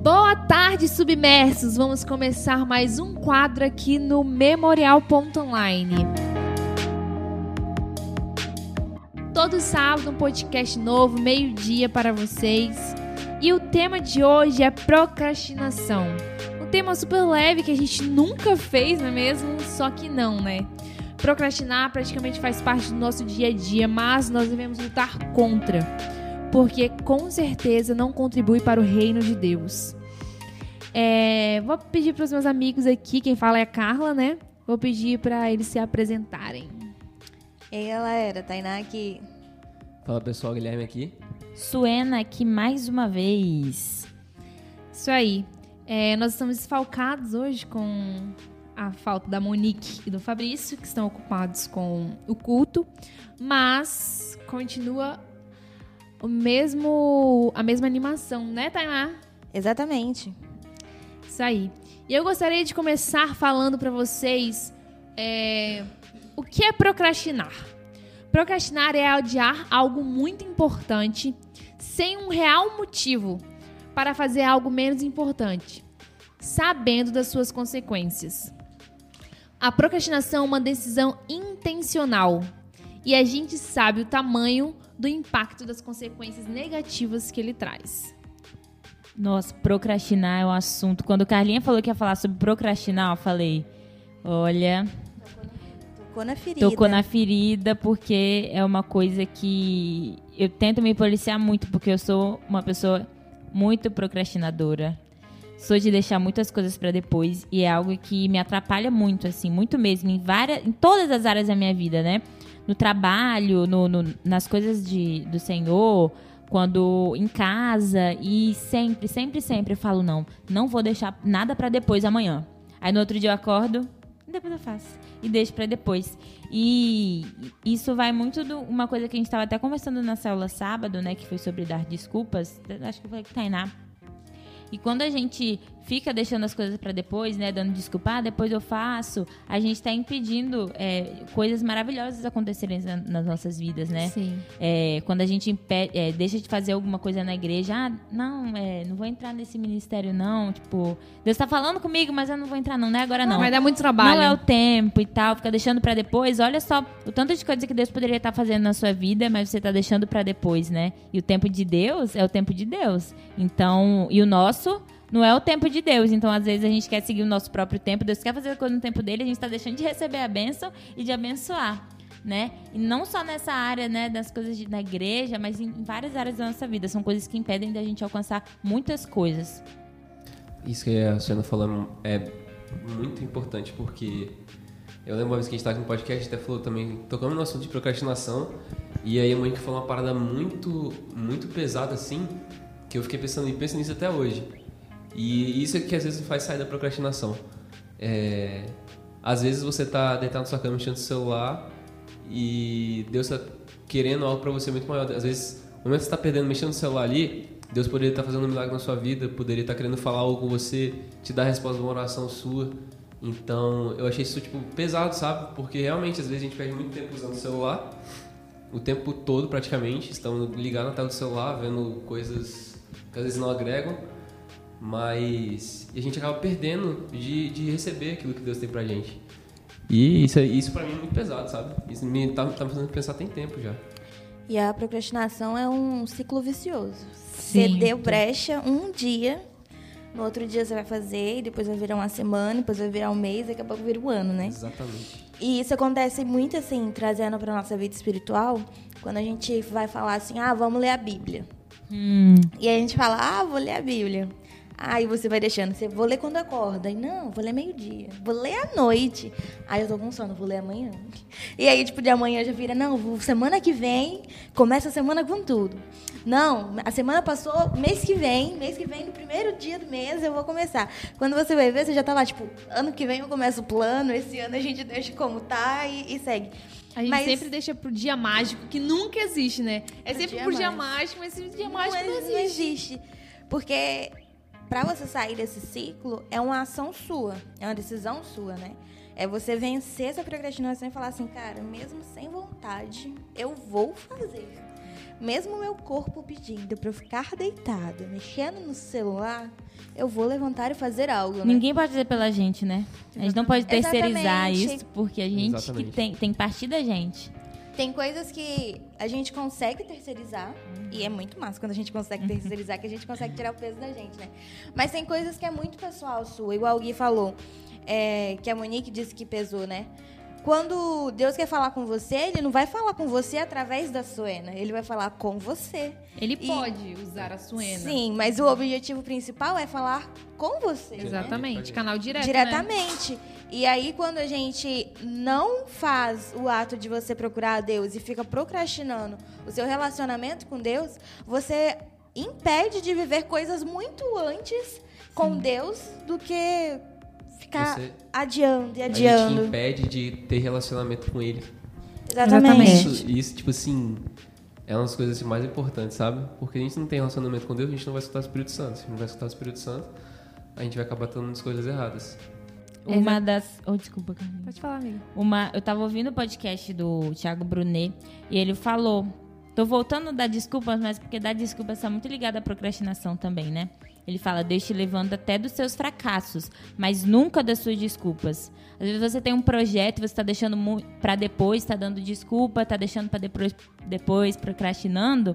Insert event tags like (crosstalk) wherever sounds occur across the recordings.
Boa tarde, submersos! Vamos começar mais um quadro aqui no Memorial.online. Todo sábado, um podcast novo, meio-dia para vocês. E o tema de hoje é procrastinação. Um tema super leve que a gente nunca fez, não é mesmo? Só que não, né? Procrastinar praticamente faz parte do nosso dia a dia, mas nós devemos lutar contra porque com certeza não contribui para o reino de Deus. É, vou pedir para os meus amigos aqui, quem fala é a Carla, né? Vou pedir para eles se apresentarem. Ei, galera, Tainá aqui. Fala pessoal, Guilherme aqui. Suena aqui mais uma vez. Isso aí. É, nós estamos desfalcados hoje com a falta da Monique e do Fabrício, que estão ocupados com o culto, mas continua o mesmo a mesma animação, né, Tainá? Exatamente. Isso aí. E eu gostaria de começar falando para vocês é, o que é procrastinar. Procrastinar é adiar algo muito importante sem um real motivo para fazer algo menos importante, sabendo das suas consequências. A procrastinação é uma decisão intencional e a gente sabe o tamanho do impacto das consequências negativas que ele traz. Nossa, procrastinar é um assunto. Quando o Carlinha falou que ia falar sobre procrastinar, eu falei: olha. Tocou na ferida. Tocou na ferida, porque é uma coisa que eu tento me policiar muito, porque eu sou uma pessoa muito procrastinadora. Sou de deixar muitas coisas para depois e é algo que me atrapalha muito, assim, muito mesmo, em várias, em todas as áreas da minha vida, né? No trabalho, no, no nas coisas de, do Senhor, quando em casa e sempre, sempre, sempre eu falo não, não vou deixar nada para depois amanhã. Aí no outro dia eu acordo, depois eu faço e deixo para depois. E isso vai muito de uma coisa que a gente estava até conversando na célula sábado, né, que foi sobre dar desculpas. Acho que foi que Tainá e quando a gente fica deixando as coisas para depois, né, dando desculpa, ah, depois eu faço, a gente está impedindo é, coisas maravilhosas acontecerem na, nas nossas vidas, né? Sim. É, quando a gente impede, é, deixa de fazer alguma coisa na igreja, ah, não, é, não vou entrar nesse ministério não, tipo, Deus está falando comigo, mas eu não vou entrar não, né? Agora não. Vai dar muito trabalho. Não é o tempo e tal, fica deixando para depois. Olha só o tanto de coisa que Deus poderia estar tá fazendo na sua vida, mas você está deixando para depois, né? E o tempo de Deus é o tempo de Deus. Então, e o nosso não é o tempo de Deus. Então, às vezes, a gente quer seguir o nosso próprio tempo. Deus quer fazer a coisa no tempo dele, a gente está deixando de receber a bênção e de abençoar. Né? E não só nessa área né, das coisas da igreja, mas em várias áreas da nossa vida. São coisas que impedem da gente alcançar muitas coisas. Isso que a Suena falando é muito importante, porque eu lembro uma vez que a gente estava no podcast, até falou também, tocamos no assunto de procrastinação, e aí a mãe que falou uma parada muito, muito pesada assim, que eu fiquei pensando e penso nisso até hoje. E isso é que às vezes faz sair da procrastinação. É, às vezes você está deitado na sua cama mexendo no celular e Deus está querendo algo para você muito maior. Às vezes, no momento que você está perdendo, mexendo no celular ali, Deus poderia estar tá fazendo um milagre na sua vida, poderia estar tá querendo falar algo com você, te dar a resposta de uma oração sua. Então, eu achei isso tipo pesado, sabe? Porque realmente às vezes a gente perde muito tempo usando o celular, o tempo todo praticamente, estamos ligados na tela do celular, vendo coisas que às vezes não agregam mas a gente acaba perdendo de, de receber aquilo que Deus tem pra gente. E isso, isso pra mim é muito pesado, sabe? Isso me tá, tá me fazendo pensar tem tempo já. E a procrastinação é um ciclo vicioso. Sim, você deu brecha um dia, no outro dia você vai fazer, e depois vai virar uma semana, depois vai virar um mês, daqui a pouco vira um ano, né? Exatamente. E isso acontece muito assim, trazendo para nossa vida espiritual, quando a gente vai falar assim, ah, vamos ler a Bíblia. Hum. E a gente fala, ah, vou ler a Bíblia. Aí você vai deixando, você vou ler quando acorda. E não, vou ler meio-dia. Vou ler à noite. Aí eu tô com sono, vou ler amanhã. E aí, tipo, de amanhã já vira, não, semana que vem, começa a semana com tudo. Não, a semana passou, mês que vem, mês que vem, no primeiro dia do mês eu vou começar. Quando você vai ver, você já tá lá, tipo, ano que vem eu começo o plano, esse ano a gente deixa como tá e, e segue. A gente mas... sempre deixa pro dia mágico, que nunca existe, né? É pro sempre dia pro dia mágico, mas esse dia não mágico não existe. Não existe. Porque para você sair desse ciclo, é uma ação sua, é uma decisão sua, né? É você vencer essa procrastinação e falar assim, cara, mesmo sem vontade, eu vou fazer. mesmo meu corpo pedindo pra eu ficar deitada, mexendo no celular, eu vou levantar e fazer algo, né? Ninguém pode dizer pela gente, né? A gente não pode terceirizar Exatamente. isso, porque a gente que tem, tem que partir da gente. Tem coisas que a gente consegue terceirizar, Uhum. e é muito massa quando a gente consegue terceirizar, que a gente consegue tirar o peso da gente, né? Mas tem coisas que é muito pessoal sua, igual o Gui falou, é, que a Monique disse que pesou, né? Quando Deus quer falar com você, ele não vai falar com você através da Suena, ele vai falar com você. Ele E- pode usar a Suena. Sim, mas o objetivo principal é falar com você. né? Exatamente. Canal direto. Né? E aí, quando a gente não faz o ato de você procurar a Deus e fica procrastinando o seu relacionamento com Deus, você impede de viver coisas muito antes com Deus do que ficar Você- adiando e A gente adiando. impede de ter relacionamento com ele. Exatamente. Isso, isso, tipo assim, é uma das coisas mais importantes, sabe? Porque a gente não tem relacionamento com Deus, a gente não vai escutar o Espírito Santo. Se a gente não vai escutar o Espírito Santo, a gente vai acabar tomando as coisas erradas. Uma das. Oh, desculpa, Carlinhos. Pode falar, amiga. Uma, eu tava ouvindo o podcast do Thiago Brunet e ele falou. Tô voltando a dar desculpas, mas porque dar desculpas está muito ligado à procrastinação também, né? Ele fala, Deus te levanta até dos seus fracassos, mas nunca das suas desculpas. Às vezes você tem um projeto, você está deixando para depois, está dando desculpa, está deixando para depois, depois, procrastinando.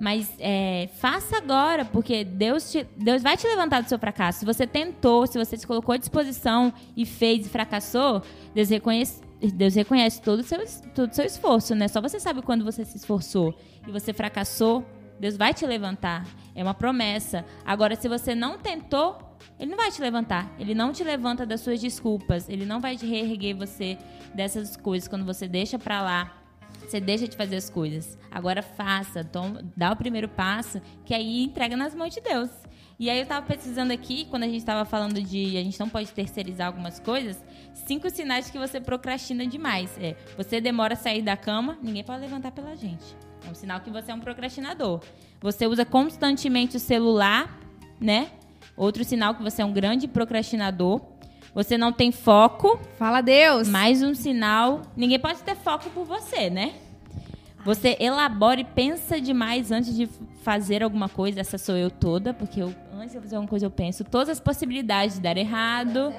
Mas é, faça agora, porque Deus, te- Deus vai te levantar do seu fracasso. Se você tentou, se você se colocou à disposição e fez e fracassou, Deus reconhece, Deus reconhece todo o seu, todo seu esforço, né? Só você sabe quando você se esforçou e você fracassou, Deus vai te levantar. É uma promessa. Agora, se você não tentou, Ele não vai te levantar. Ele não te levanta das suas desculpas. Ele não vai reerguer você dessas coisas quando você deixa pra lá. Você deixa de fazer as coisas. Agora faça, toma, dá o primeiro passo, que aí entrega nas mãos de Deus. E aí eu tava pesquisando aqui, quando a gente tava falando de a gente não pode terceirizar algumas coisas, cinco sinais que você procrastina demais. É, você demora a sair da cama, ninguém pode levantar pela gente. É um sinal que você é um procrastinador. Você usa constantemente o celular, né? Outro sinal que você é um grande procrastinador. Você não tem foco, Fala Deus. mais um sinal. Ninguém pode ter foco por você, né? Você elabora e pensa demais antes de fazer alguma coisa. Essa sou eu toda, porque eu, antes de fazer alguma coisa eu penso todas as possibilidades de dar errado,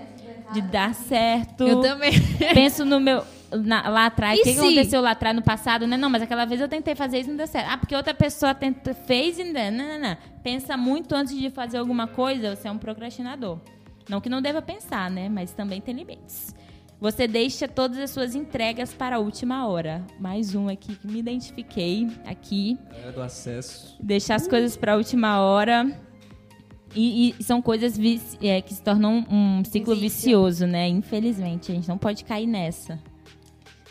de dar certo. Eu também. Penso no meu. na- lá atrás, o que, que aconteceu lá atrás no passado, né? Não, mas aquela vez eu tentei fazer isso e não deu certo. Ah, porque outra pessoa tenta, fez e não, não, não, não. Pensa muito antes de fazer alguma coisa, você é um procrastinador. Não que não deva pensar, né? Mas também tem limites. Você deixa todas as suas entregas para a última hora. Mais um aqui que me identifiquei aqui É do acesso. deixar as coisas para a última hora. E, e são coisas vici- é, que se tornam um ciclo vício. vicioso, né? Infelizmente, a gente não pode cair nessa.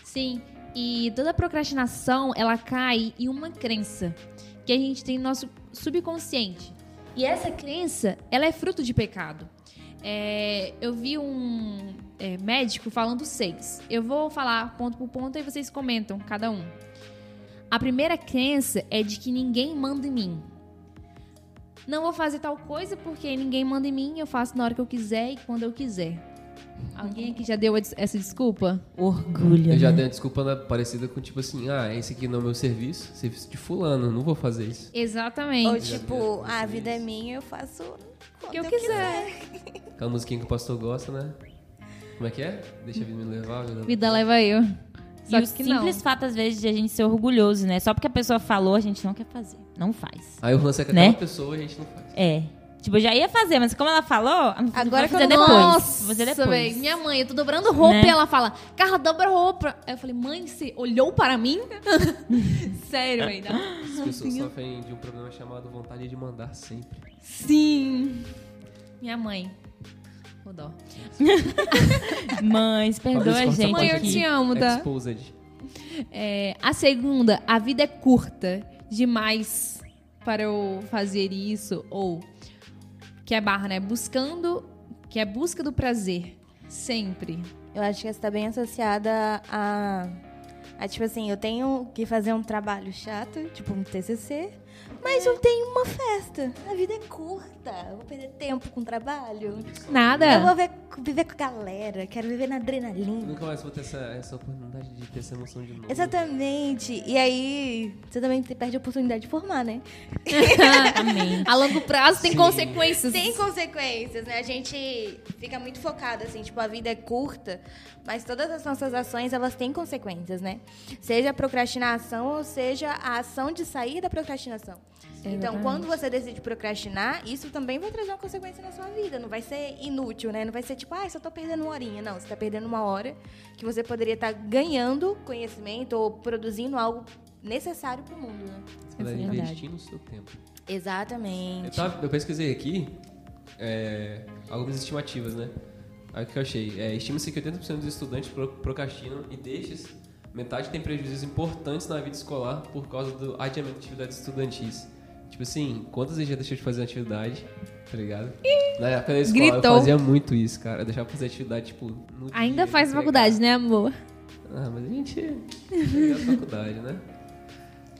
Sim, e toda procrastinação, ela cai em uma crença que a gente tem no nosso subconsciente. E essa crença, ela é fruto de pecado. É, eu vi um é, médico falando seis. Eu vou falar ponto por ponto e vocês comentam, cada um. A primeira crença é de que ninguém manda em mim. Não vou fazer tal coisa porque ninguém manda em mim, eu faço na hora que eu quiser e quando eu quiser. Alguém aqui já deu essa desculpa? Orgulho. Eu já né? dei uma desculpa na- parecida com tipo assim, ah, esse aqui não é o meu serviço, serviço de fulano, não vou fazer isso. Exatamente. Ou tipo, ah, a vida é minha, eu faço o que eu eu quiser. Aquela musiquinha que o pastor gosta, né? Como é que é? Deixa a vida me levar. a vida- Vida leva eu. Só E o que simples não. fato, às vezes, de a gente ser orgulhoso, né? Só porque a pessoa falou, a gente não quer fazer. Não faz. Aí o lance é que Né? aquela pessoa a gente não faz. É. Tipo, eu já ia fazer, mas como ela falou, Agora vou que eu- depois. Nossa, vou fazer depois. véi, minha mãe, eu tô dobrando roupa Né? e ela fala, Carla, dobra roupa. Aí eu falei, mãe, você olhou para mim? (laughs) Sério, dá- As pessoas sofrem de um problema chamado vontade de mandar sempre. Sim. Minha mãe. Dó. (laughs) Mães, perdoa a gente Mãe, eu te amo, tá? Exposed. É, a segunda, a vida é curta demais para eu fazer isso. Ou, que é barra, né? Buscando, que é busca do prazer. Sempre. Eu acho que essa tá bem associada a, a, tipo assim, eu tenho que fazer um trabalho chato, tipo um TCC, Mas eu tenho uma festa. A vida é curta. Eu vou perder tempo com trabalho. Nada. Eu vou ver- viver com a galera. Quero viver na adrenalina. Nunca mais vou ter essa, essa oportunidade de ter essa emoção de novo. Exatamente. E aí, você também perde a oportunidade de formar, né? Amém. (laughs) A longo prazo tem Sim. consequências. Tem consequências, né? A gente fica muito focado, assim, tipo, a vida é curta, mas todas as nossas ações, elas têm consequências, né? Seja a procrastinação ou seja a ação de sair da procrastinação. Então, Exatamente. quando você decide procrastinar, isso também vai trazer uma consequência na sua vida. Não vai ser inútil, né? Não vai ser tipo, ah, só tô perdendo uma horinha. Não, você tá perdendo uma hora que você poderia estar ganhando conhecimento ou produzindo algo necessário pro mundo, né? Você Isso é investir no seu tempo. Eu, Exatamente. tava- eu pesquisei aqui é, algumas estimativas, né? Aí o que eu achei? É, Estima-se que 80% dos estudantes pro- procrastinam e destes, metade tem prejuízos importantes na vida escolar por causa do adiamento de atividades estudantis. Tipo assim, quantas vezes já deixou de fazer atividade, tá ligado? Na época da escola eu Gritou. fazia muito isso, cara. Eu deixava fazer atividade, tipo, no Ainda dia, faz faculdade, né, amor? Ah, mas a gente da faculdade, né?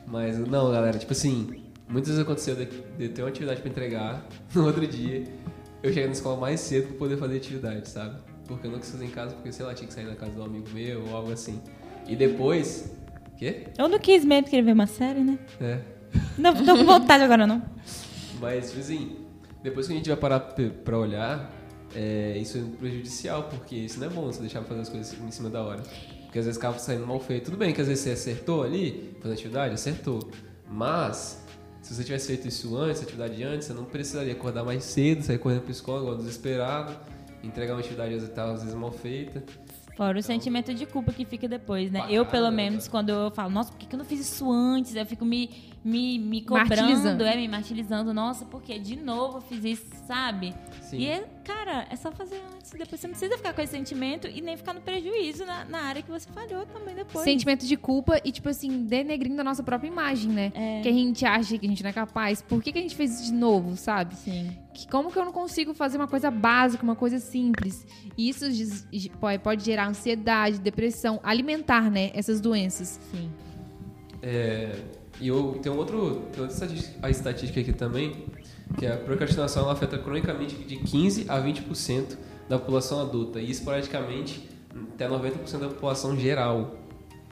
Mas não, galera, tipo assim, muitas vezes aconteceu de, de eu ter uma atividade pra entregar (laughs) no outro dia, eu cheguei na escola mais cedo pra poder fazer atividade, sabe? Porque eu não quis fazer em casa, porque sei lá, tinha que sair na casa de um amigo meu ou algo assim. E depois. Quê? Eu não quis mesmo querer ver uma série, né? É. Não tô com vontade agora, não. Mas, assim, depois que a gente vai parar pra olhar, é, isso é prejudicial, porque isso não é bom, você deixar fazer as coisas em cima da hora. Porque às vezes acaba saindo mal feito. Tudo bem que às vezes você acertou ali, fazendo atividade, acertou. Mas, se você tivesse feito isso antes, atividade antes, você não precisaria acordar mais cedo, sair correndo pra escola, igual desesperado, entregar uma atividade às vezes mal feita. Fora o sentimento de culpa que fica depois, né? Eu, pelo caramba. menos, quando eu falo, nossa, por que eu não fiz isso antes? Eu fico me, me, me cobrando, é, me martirizando. Nossa, porque de novo eu fiz isso, sabe? Sim. E, é, cara, é só fazer antes. Depois você não precisa ficar com esse sentimento e nem ficar no prejuízo na, na área que você falhou também depois. Sentimento de culpa e, tipo assim, denegrindo a nossa própria imagem, né? É. Que a gente acha que a gente não é capaz. Por que, que a gente fez isso de novo, sabe? Sim. Que como que eu não consigo fazer uma coisa básica, uma coisa simples? E isso pode- pode gerar ansiedade, depressão, alimentar, né? Essas doenças. Sim. É, e eu tenho outro, tem outra estatística, a estatística aqui também, que é a procrastinação ela afeta cronicamente de 15 a 20% da população adulta e esporadicamente até 90% da população geral.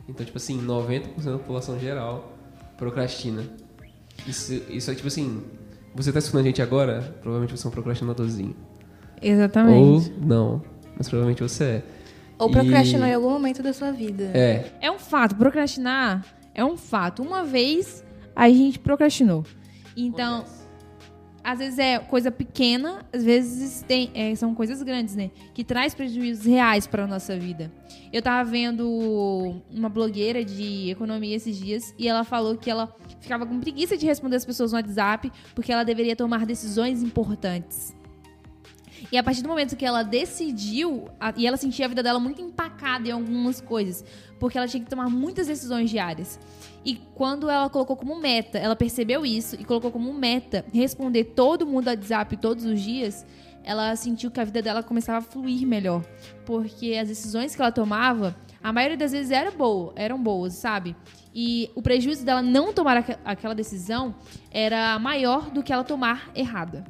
Então, tipo assim, 90% da população geral procrastina. Isso, isso é tipo assim, você tá escutando a gente agora, provavelmente você é um procrastinadorzinho. Ou não, mas provavelmente você é. Ou E- procrastinou em algum momento da sua vida. É, É um fato, procrastinar é um fato. Uma vez a gente procrastinou. Então, acontece. Às vezes é coisa pequena, às vezes tem, é, são coisas grandes, né? Que traz prejuízos reais para nossa vida. Eu tava vendo uma blogueira de economia esses dias e ela falou que ela ficava com preguiça de responder as pessoas no WhatsApp porque ela deveria tomar decisões importantes. E a partir do momento que ela decidiu, a- e ela sentia a vida dela muito empacada em algumas coisas, porque ela tinha que tomar muitas decisões diárias. E quando ela colocou como meta, ela percebeu isso e colocou como meta responder todo mundo no WhatsApp todos os dias, ela sentiu que a vida dela começava a fluir melhor. Porque as decisões que ela tomava, a maioria das vezes era boa, eram boas, sabe? E o prejuízo dela não tomar aque- aquela decisão era maior do que ela tomar errada.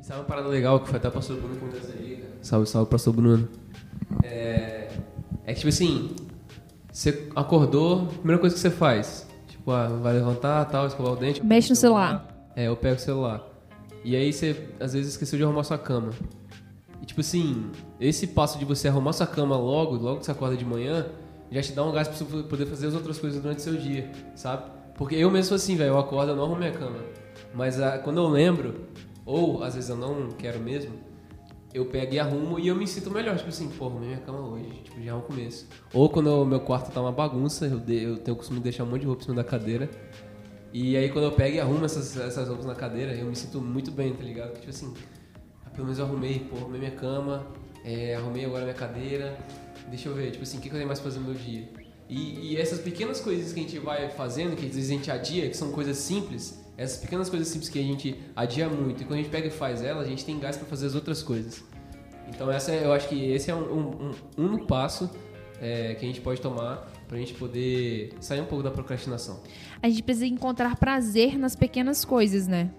E sabe uma parada legal que foi até o pastor Bruno que me deu essa dica? Salve, salve, pastor Bruno. É, é que, tipo assim, você acordou, a primeira coisa que você faz, tipo, ah, vai levantar, tal, escovar o dente. Mexe no celular. É, eu pego o celular. E aí você, às vezes, esqueceu de arrumar sua cama. E, tipo assim, esse passo de você arrumar sua cama logo, logo que você acorda de manhã, já te dá um gás pra você poder fazer as outras coisas durante o seu dia, sabe? Porque eu mesmo sou assim, velho, eu acordo, eu não arrumo minha cama. Mas ah, quando eu lembro, ou às vezes eu não quero mesmo, eu pego e arrumo e eu me sinto melhor. Tipo assim, pô, arrumei minha cama hoje. Tipo, já é um começo. Ou quando o meu quarto tá uma bagunça, eu, de- eu tenho o costume de deixar um monte de roupa em cima da cadeira. E aí quando eu pego e arrumo essas, essas roupas na cadeira, eu me sinto muito bem, tá ligado? Tipo assim, ah, pelo menos eu arrumei, pô, arrumei minha cama, é, arrumei agora minha cadeira. Deixa eu ver, tipo assim, o que que eu tenho mais pra fazer no meu dia? E, e essas pequenas coisas que a gente vai fazendo, que às vezes a gente adia, que são coisas simples, essas pequenas coisas simples que a gente adia muito, e quando a gente pega e faz elas, a gente tem gás pra fazer as outras coisas. Então essa é- eu acho que esse é um, um, um, passo é, que a gente pode tomar pra gente poder sair um pouco da procrastinação. A gente precisa encontrar prazer nas pequenas coisas, né?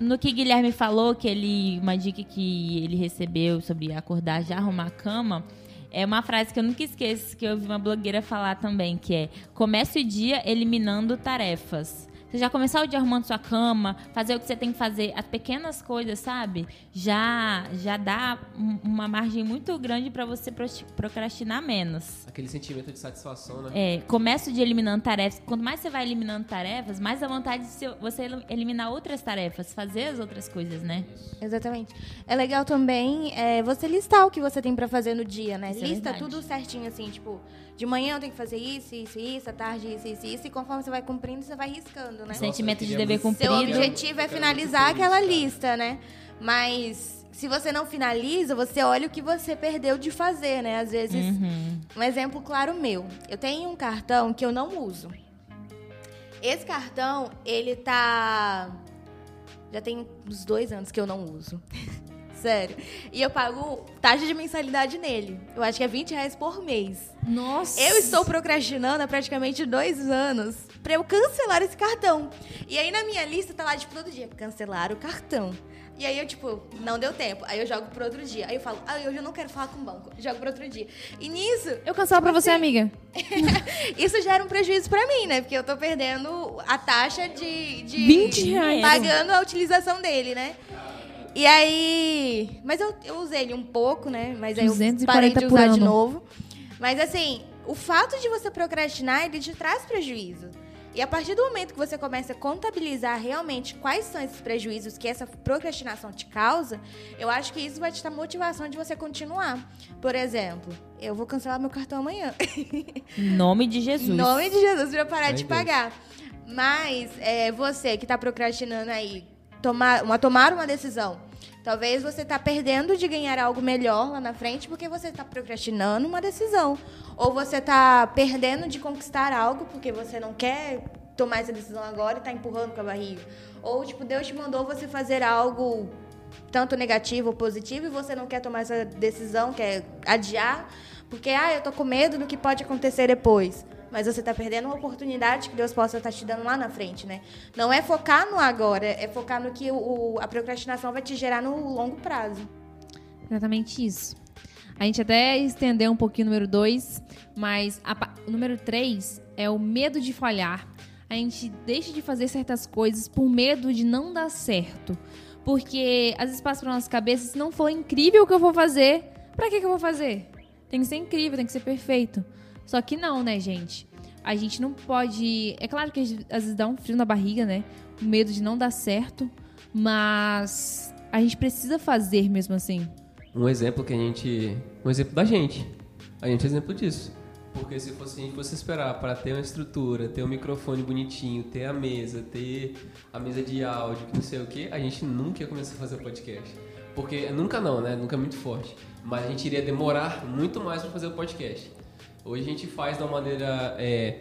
No que Guilherme falou, que ele. Uma dica que ele recebeu sobre acordar já arrumar a cama. É uma frase que eu nunca esqueço, que eu ouvi uma blogueira falar também, que é comece o dia eliminando tarefas. Você já começar o dia arrumando sua cama, fazer o que você tem que fazer, as pequenas coisas, sabe? Já já dá um- uma margem muito grande para você procrastinar menos. Aquele sentimento de satisfação, né? É, começa o dia eliminando tarefas. Quanto mais você vai eliminando tarefas, mais a vontade de se- você eliminar outras tarefas, fazer as outras coisas, né? Exatamente. É legal também é, você listar o que você tem pra fazer no dia, né? Isso é Lista verdade. tudo certinho, assim, tipo, de manhã eu tenho que fazer isso, isso, isso, à tarde isso, isso, isso, e conforme você vai cumprindo, você vai riscando, né? Sentimento de dever Seu cumprido. quero- objetivo é finalizar aquela lista, né? Mas se você não finaliza, você olha o que você perdeu de fazer, né? Às vezes, Uhum. um exemplo claro meu. Eu tenho um cartão que eu não uso. Esse cartão, ele tá. Já tem uns dois anos que eu não uso. (laughs) Sério. E eu pago taxa de mensalidade nele. Eu acho que é 20 reais por mês. Nossa! Eu estou procrastinando há praticamente dois anos pra eu cancelar esse cartão. E aí na minha lista tá lá, tipo, todo dia, cancelar o cartão. E aí eu, tipo, não deu tempo. Aí eu jogo pro outro dia. Aí eu falo, ah, hoje eu não quero falar com o banco. Jogo pro outro dia. E nisso, Eu cancelo pra você, assim, amiga. (laughs) isso gera um prejuízo pra mim, né? Porque eu tô perdendo a taxa de. de 20 reais. Pagando a utilização dele, né? E aí. Mas eu, eu usei ele um pouco, né? Mas aí eu 240 parei de por usar de novo. Mas assim, o fato de você procrastinar, ele te traz prejuízo. E a partir do momento que você começa a contabilizar realmente quais são esses prejuízos que essa procrastinação te causa, eu acho que isso vai te dar motivação de você continuar. Por exemplo, eu vou cancelar meu cartão amanhã. Em nome de Jesus. Em nome de Jesus, pra parar de Deus. pagar. Mas é, você que tá procrastinando aí, tomar uma, tomar uma decisão. Talvez você tá perdendo de ganhar algo melhor lá na frente porque você tá procrastinando uma decisão. Ou você tá perdendo de conquistar algo porque você não quer tomar essa decisão agora e tá empurrando com a barriga. Ou, tipo, Deus te mandou você fazer algo tanto negativo ou positivo e você não quer tomar essa decisão, quer adiar, porque ah, eu tô com medo do que pode acontecer depois. Mas você tá perdendo uma oportunidade que Deus possa estar te dando lá na frente, né? Não é focar no agora, é focar no que o, a procrastinação vai te gerar no longo prazo. Exatamente isso. A gente até estendeu um pouquinho o número 2, mas a o número 3 é o medo de falhar. A gente deixa de fazer certas coisas por medo de não dar certo. Porque às vezes passa pela nossa cabeça, se não for incrível o que eu vou fazer, pra que, que eu vou fazer? Tem que ser incrível, tem que ser perfeito. Só que não, né, gente? A gente não pode. É claro que às vezes dá um frio na barriga, né? O medo de não dar certo. Mas a gente precisa fazer mesmo assim. Um exemplo que a gente. Um exemplo da gente. A gente é exemplo disso. Porque se fosse, a gente fosse esperar para ter uma estrutura, ter um microfone bonitinho, ter a mesa, ter a mesa de áudio, que não sei o que, a gente nunca ia começar a fazer podcast. Porque nunca não, né? Nunca é muito forte. Mas a gente iria demorar muito mais para fazer o podcast. Hoje a gente faz de uma maneira, é,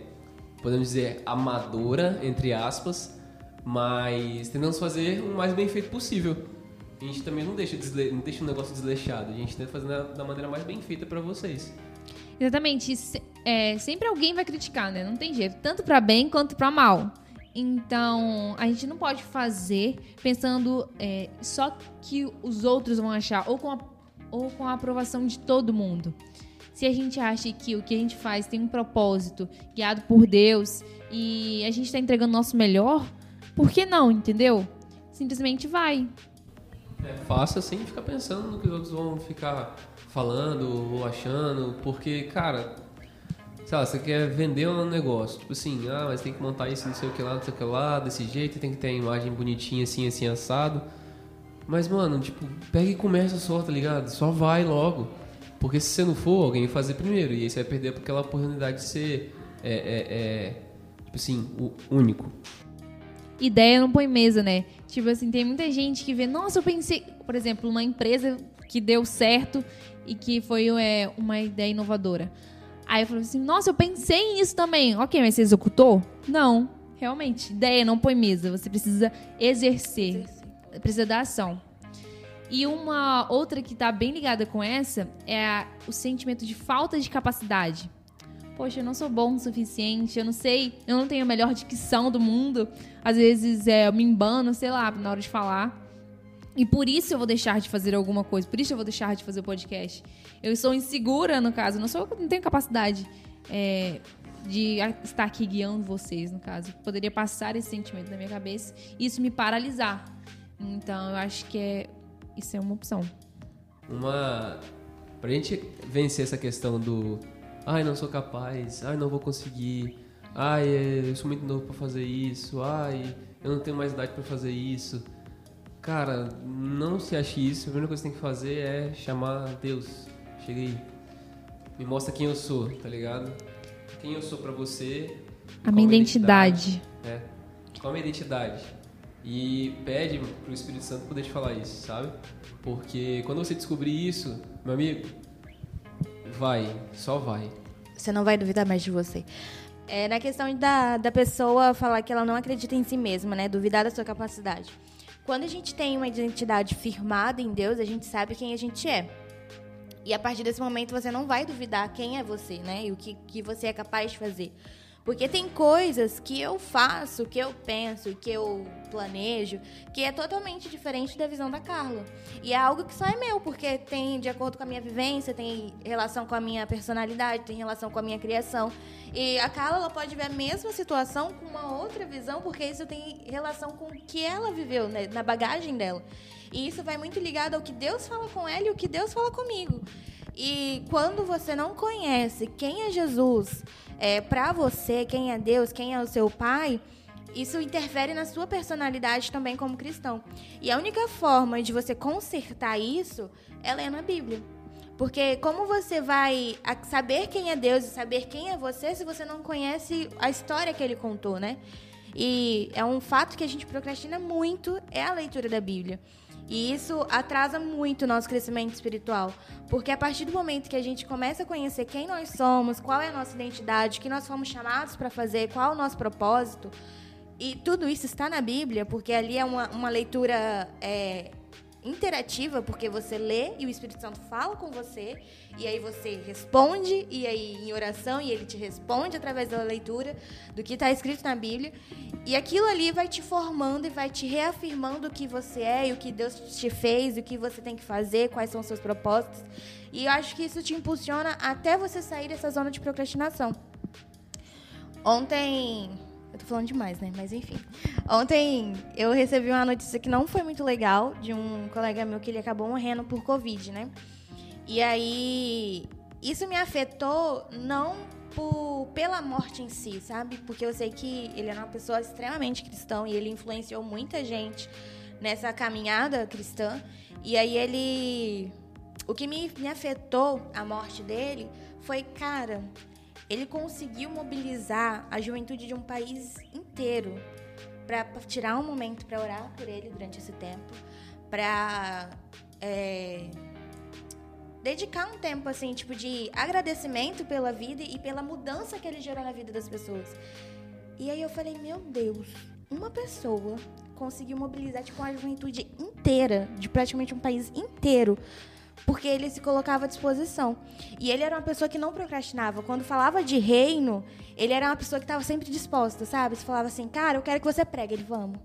podemos dizer, amadora, entre aspas, mas tentamos fazer o mais bem feito possível. A gente também não deixa, desle- não deixa o negócio desleixado. A gente tenta fazer da, maneira mais bem feita pra vocês. Exatamente. É, sempre alguém vai criticar, né? Não tem jeito. Tanto pra bem quanto pra mal. Então, a gente não pode fazer pensando é, só que os outros vão achar ou com, a, ou com a aprovação de todo mundo. Se a gente acha que o que a gente faz tem um propósito guiado por Deus e a gente está entregando o nosso melhor, por que não, entendeu? Simplesmente vai. É, faça sem ficar pensando no que os outros vão ficar falando ou achando, porque, cara, sei lá, você quer vender um negócio, tipo assim, ah, mas tem que montar isso, não sei o que lá, não sei o que lá, desse jeito, tem que ter a imagem bonitinha assim, assim, assado. Mas, mano, tipo, pega e começa só, tá ligado? Só vai logo. Porque se você não for, alguém vai fazer primeiro. E aí você vai perder aquela oportunidade de ser, é, é, é, tipo assim, o único. ideia não põe mesa, né? Tipo assim, tem muita gente que vê, nossa, eu pensei, por exemplo, uma empresa que deu certo e que foi é, uma ideia inovadora. Aí eu falo assim, nossa, eu pensei nisso também. Ok, mas você executou? Não, realmente. Ideia não põe mesa. Você precisa exercer, precisa da ação. E uma outra que tá bem ligada com essa é a- o sentimento de falta de capacidade. poxa, eu não sou bom o suficiente, eu não sei, eu não tenho a melhor dicção do mundo. Às vezes é, eu me embano, sei lá, na hora de falar. E por isso eu vou deixar de fazer alguma coisa, por isso eu vou deixar de fazer o podcast. Eu sou insegura, no caso, não, sou, não tenho capacidade é, de estar aqui guiando vocês, no caso. Poderia passar esse sentimento na minha cabeça e isso me paralisar. Então eu acho que é, isso é uma opção. Uma. Pra gente vencer essa questão do. Ai, não sou capaz. Ai, não vou conseguir. Ai, eu sou muito novo pra fazer isso. Ai, eu não tenho mais idade pra fazer isso. Cara, não se ache isso. A primeira coisa que você tem que fazer é chamar Deus. Chega aí. Me mostra quem eu sou, tá ligado? Quem eu sou pra você. A minha identidade. É. Qual a minha identidade? E pede pro Espírito Santo poder te falar isso, sabe? Porque quando você descobrir isso, meu amigo, vai, só vai. Você não vai duvidar mais de você. É na questão da, da pessoa falar que ela não acredita em si mesma, né? Duvidar da sua capacidade. Quando a gente tem uma identidade firmada em Deus, a gente sabe quem a gente é. E a partir desse momento você não vai duvidar quem é você, né? E o que, que você é capaz de fazer. Porque tem coisas que eu faço, que eu penso, que eu planejo, que é totalmente diferente da visão da Carla. E é algo que só é meu, porque tem de acordo com a minha vivência, tem relação com a minha personalidade, tem relação com a minha criação. E a Carla ela pode ver a mesma situação com uma outra visão, porque isso tem relação com o que ela viveu, né, na bagagem dela. E isso vai muito ligado ao que Deus fala com ela e o que Deus fala comigo. E quando você não conhece quem é Jesus, é, para você, quem é Deus, quem é o seu pai, isso interfere na sua personalidade também como cristão. E a única forma de você consertar isso é lendo a Bíblia. Porque como você vai saber quem é Deus e saber quem é você se você não conhece a história que ele contou, né? E é um fato que a gente procrastina muito é a leitura da Bíblia. E isso atrasa muito o nosso crescimento espiritual. Porque a partir do momento que a gente começa a conhecer quem nós somos, qual é a nossa identidade, o que nós fomos chamados para fazer, qual é o nosso propósito, e tudo isso está na Bíblia, porque ali é uma, uma leitura é, interativa, porque você lê e o Espírito Santo fala com você, e aí você responde, e aí em oração, e ele te responde através da leitura do que está escrito na Bíblia. E aquilo ali vai te formando e vai te reafirmando o que você é, e o que Deus te fez, o que você tem que fazer, quais são os seus propósitos. E eu acho que isso te impulsiona até você sair dessa zona de procrastinação. Ontem eu tô falando demais, né? Mas enfim. Ontem eu recebi uma notícia que não foi muito legal de um colega meu que ele acabou morrendo por Covid, né? E aí. Isso me afetou não por, pela morte em si, sabe? Porque eu sei que ele era uma pessoa extremamente cristã e ele influenciou muita gente nessa caminhada cristã. E aí ele. O que me, me afetou a morte dele foi, cara, ele conseguiu mobilizar a juventude de um país inteiro para tirar um momento para orar por ele durante esse tempo, para é, dedicar um tempo assim, tipo de agradecimento pela vida e pela mudança que ele gerou na vida das pessoas. E aí eu falei, meu Deus, uma pessoa conseguiu mobilizar tipo uma juventude inteira, de praticamente um país inteiro, porque ele se colocava à disposição. E ele era uma pessoa que não procrastinava. Quando falava de reino, ele era uma pessoa que estava sempre disposta, sabe? Você falava assim, cara, eu quero que você pregue. Ele, vamos.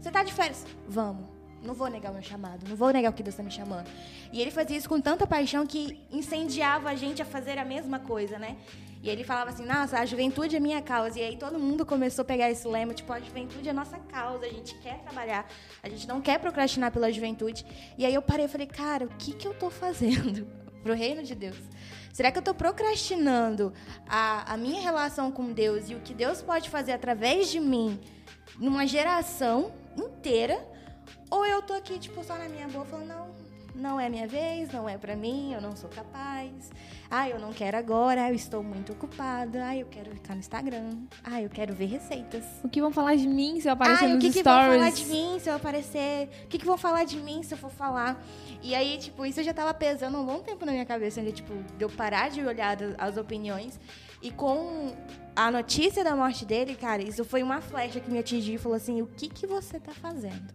Você tá de férias? Vamos. Não vou negar o meu chamado, não vou negar o que Deus está me chamando. E ele fazia isso com tanta paixão que incendiava a gente a fazer a mesma coisa, né? E ele falava assim, nossa, a juventude é minha causa. E aí todo mundo começou a pegar esse lema, tipo, a juventude é nossa causa, a gente quer trabalhar, a gente não quer procrastinar pela juventude. E aí eu parei e falei, cara, o que, que eu tô fazendo (laughs) pro reino de Deus? Será que eu estou procrastinando a, a minha relação com Deus e o que Deus pode fazer através de mim numa geração inteira? Ou eu tô aqui, tipo, só na minha boa, falando, não, não é minha vez, não é para mim, eu não sou capaz. Ah, eu não quero agora, eu estou muito ocupada. Ah, eu quero ficar no Instagram. Ah, eu quero ver receitas. O que vão falar de mim se eu aparecer ah, nos o que stories? que vão falar de mim se eu aparecer? O que, que vão falar de mim se eu for falar? E aí, tipo, isso já tava pesando um bom tempo na minha cabeça, né? Tipo, de eu parar de olhar as opiniões. E com a notícia da morte dele, cara, isso foi uma flecha que me atingiu e falou assim: o que, que você tá fazendo?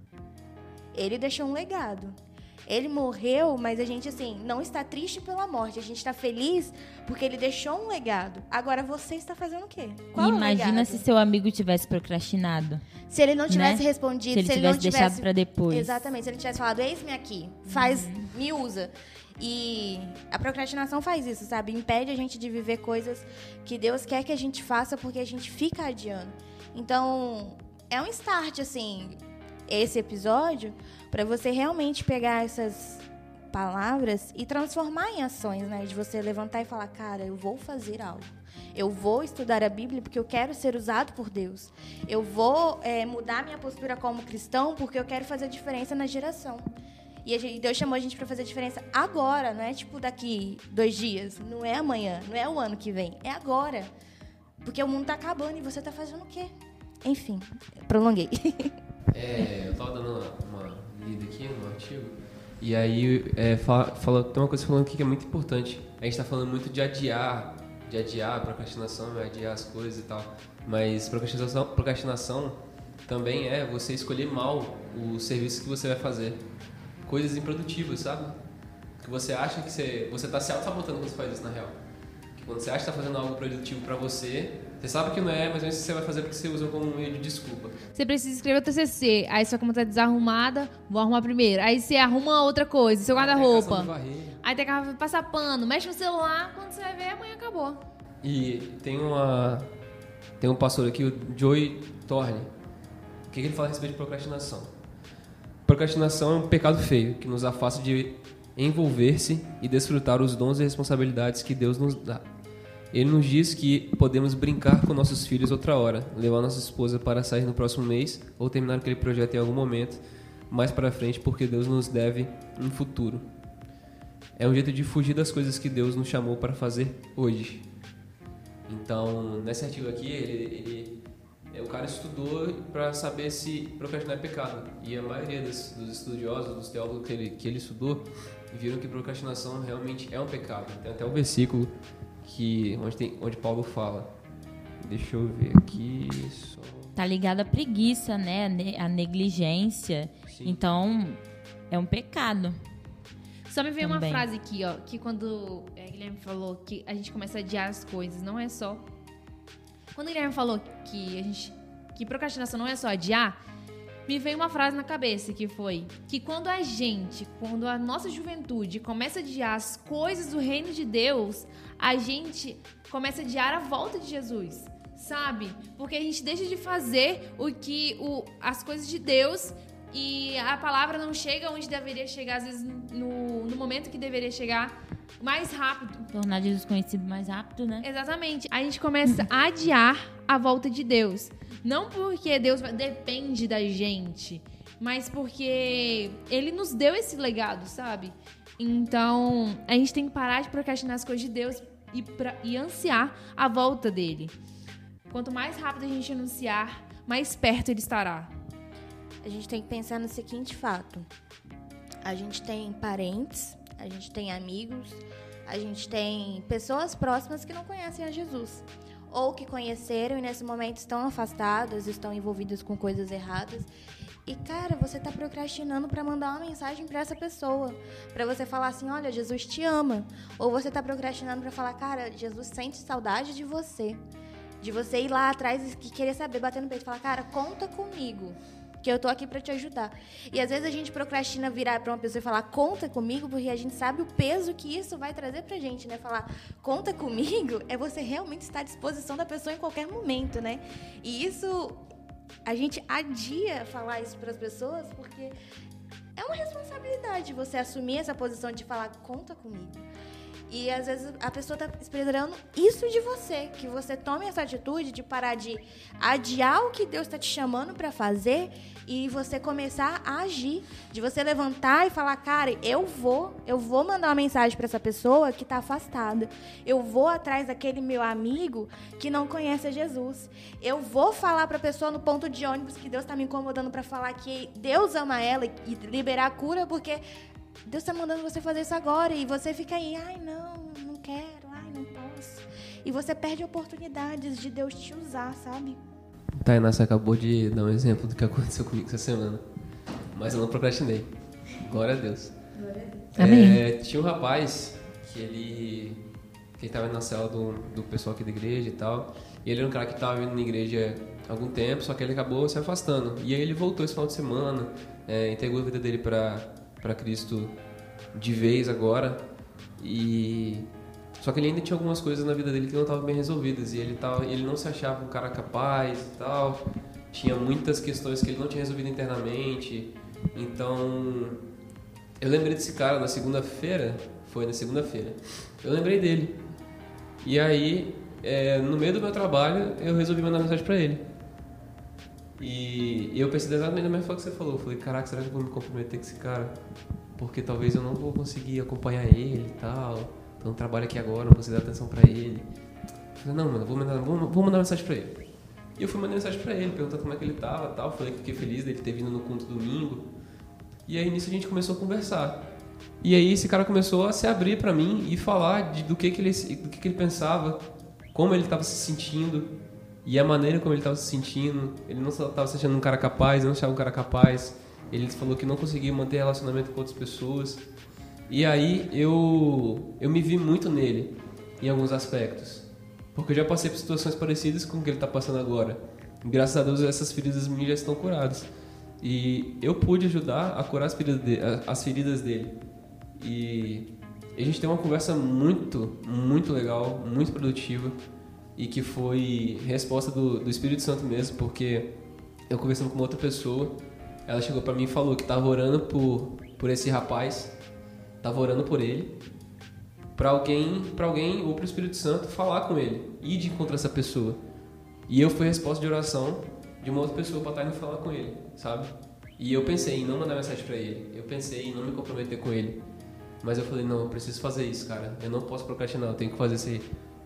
Ele deixou um legado. Ele morreu, mas a gente, assim, não está triste pela morte. A gente está feliz porque ele deixou um legado. Agora, você está fazendo o quê? Qual é Imagina se seu amigo tivesse procrastinado. Se ele não tivesse né? respondido, Se ele se ele tivesse não tivesse deixado pra depois. Exatamente, se ele tivesse falado, eis-me aqui, faz, me usa. E a procrastinação faz isso, sabe? Impede a gente de viver coisas que Deus quer que a gente faça porque a gente fica adiando. Então, é um start, assim, esse episódio, para você realmente pegar essas palavras e transformar em ações, né? De você levantar e falar, cara, eu vou fazer algo. Eu vou estudar a Bíblia porque eu quero ser usado por Deus. Eu vou é, mudar minha postura como cristão porque eu quero fazer diferença na geração. E Deus chamou a gente para fazer diferença agora, não é tipo daqui dois dias, não é amanhã, não é o ano que vem, é agora. Porque o mundo tá acabando e você tá fazendo o quê? Enfim, prolonguei. (laughs) É, eu tava dando uma, uma lida aqui no artigo, e aí é, fala, fala- tem uma coisa falando aqui que é muito importante. A gente tá falando muito de adiar, de adiar, procrastinação, é adiar as coisas e tal. Mas procrastinação, procrastinação também é você escolher mal o serviço que você vai fazer. Coisas improdutivas, sabe? Que você acha que você, você tá se auto-sabotando quando você faz isso na real. Que quando você acha que tá fazendo algo produtivo pra você, você sabe que não é, mas mesmo você vai fazer porque você usa como meio de desculpa. Você precisa escrever o TCC, aí sua cama tá desarrumada, vou arrumar primeiro. Aí você arruma outra coisa, seu Até guarda-roupa. Aí tem que passar pano, mexe no celular, quando você vai ver, amanhã acabou. E tem uma tem um pastor aqui, o Joey Thorne. O que que ele fala a respeito de procrastinação? Procrastinação é um pecado feio que nos afasta de envolver-se e desfrutar os dons e responsabilidades que Deus nos dá. Ele nos diz que podemos brincar com nossos filhos outra hora, levar nossa esposa para sair no próximo mês ou terminar aquele projeto em algum momento mais para frente, porque Deus nos deve um futuro. É um jeito de fugir das coisas que Deus nos chamou para fazer hoje. Então, nesse artigo aqui, ele, ele é, o cara estudou para saber se procrastinar é pecado. E a maioria dos, dos estudiosos, dos teólogos que ele, que ele estudou, viram que procrastinação realmente é um pecado. Tem até um versículo que, onde, tem, onde Paulo fala. Deixa eu ver aqui. Só... Tá ligado à preguiça, né? A ne- A negligência. Sim. Então, é um pecado. Só me veio uma Também. frase aqui, ó, que quando é, Guilherme falou que a gente começa a adiar as coisas, não é só. Quando o Guilherme falou que a gente. que procrastinação não é só adiar, me veio uma frase na cabeça que foi que quando a gente, quando a nossa juventude começa a adiar as coisas do reino de Deus, a gente começa a adiar a volta de Jesus. Sabe? Porque a gente deixa de fazer o que o, as coisas de Deus e a palavra não chega onde deveria chegar, às vezes no, no momento que deveria chegar, mais rápido. Tornar Jesus conhecido mais rápido, né? Exatamente. A gente começa a adiar a volta de Deus. Não porque Deus depende da gente, mas porque Ele nos deu esse legado, sabe? Então, a gente tem que parar de procrastinar as coisas de Deus e, pra- e ansiar a volta dele. Quanto mais rápido a gente anunciar, mais perto ele estará. A gente tem que pensar no seguinte fato: a gente tem parentes, a gente tem amigos, a gente tem pessoas próximas que não conhecem a Jesus. Ou que conheceram e nesse momento estão afastadas, estão envolvidas com coisas erradas. E cara, você tá procrastinando para mandar uma mensagem para essa pessoa, para você falar assim, olha, Jesus te ama. Ou você tá procrastinando para falar, cara, Jesus sente saudade de você. De você ir lá atrás e querer saber, bater no peito falar, cara, conta comigo que eu tô aqui pra te ajudar. E às vezes a gente procrastina virar pra uma pessoa e falar conta comigo, porque a gente sabe o peso que isso vai trazer pra gente, né? Falar conta comigo é você realmente estar à disposição da pessoa em qualquer momento, né? E isso a gente adia falar isso para as pessoas porque é uma responsabilidade você assumir essa posição de falar conta comigo. E às vezes a pessoa tá esperando isso de você, que você tome essa atitude de parar de adiar o que Deus está te chamando para fazer e você começar a agir, de você levantar e falar, cara, eu vou, eu vou mandar uma mensagem para essa pessoa que está afastada. Eu vou atrás daquele meu amigo que não conhece Jesus. Eu vou falar para a pessoa no ponto de ônibus que Deus está me incomodando para falar que Deus ama ela e liberar a cura, porque Deus está mandando você fazer isso agora e você fica aí, ai não, não quero, ai não posso. E você perde oportunidades de Deus te usar, sabe? Tainá, você acabou de dar um exemplo do que aconteceu comigo essa semana. Mas eu não procrastinei. Glória a Deus. Amém. É, tinha um rapaz que ele. que ele tava na cela do, do pessoal aqui da igreja e tal. E ele era um cara que tava vindo na igreja há algum tempo, só que ele acabou se afastando. E aí ele voltou esse final de semana, é, entregou a vida dele pra, pra Cristo de vez agora. E. Só que ele ainda tinha algumas coisas na vida dele que não estavam bem resolvidas. E ele, tava, ele não se achava um cara capaz e tal. Tinha muitas questões que ele não tinha resolvido internamente. Então, eu lembrei desse cara na segunda-feira, foi na segunda-feira. Eu lembrei dele. E aí, é, no meio do meu trabalho, eu resolvi mandar mensagem pra ele. E eu pensei exatamente na mesma coisa que você falou. Eu falei, caraca, será que eu vou me comprometer com esse cara? Porque talvez eu não vou conseguir acompanhar ele e tal. Então trabalho aqui agora, não consigo dar atenção pra ele. Eu falei, não, mano, vou mandar, vou, vou mandar mensagem pra ele. E eu fui mandar mensagem pra ele, perguntando como é que ele tava tal. Falei que fiquei feliz dele ter vindo no culto domingo. E aí nisso a gente começou a conversar. E aí esse cara começou a se abrir pra mim e falar de, do que que ele do que que ele pensava, como ele estava se sentindo e a maneira como ele estava se sentindo. Ele não estava se achando um cara capaz, não se achava um cara capaz. Ele falou que não conseguia manter relacionamento com outras pessoas. E aí eu eu me vi muito nele em alguns aspectos. Porque eu já passei por situações parecidas com o que ele está passando agora. Graças a Deus essas feridas minhas já estão curadas. E eu pude ajudar a curar as feridas, de, as feridas dele. E a gente tem uma conversa muito, muito legal, muito produtiva e que foi resposta do, do Espírito Santo mesmo, porque eu conversando com outra pessoa, ela chegou para mim e falou que estava orando por, por esse rapaz, estava orando por ele, para alguém, para alguém ou para o Espírito Santo falar com ele, ir de encontrar essa pessoa. E eu fui resposta de oração de uma outra pessoa para estar indo falar com ele, sabe? E eu pensei em não mandar mensagem para ele, eu pensei em não me comprometer com ele. Mas eu falei, não, eu preciso fazer isso, cara. Eu não posso procrastinar, eu tenho que fazer esse,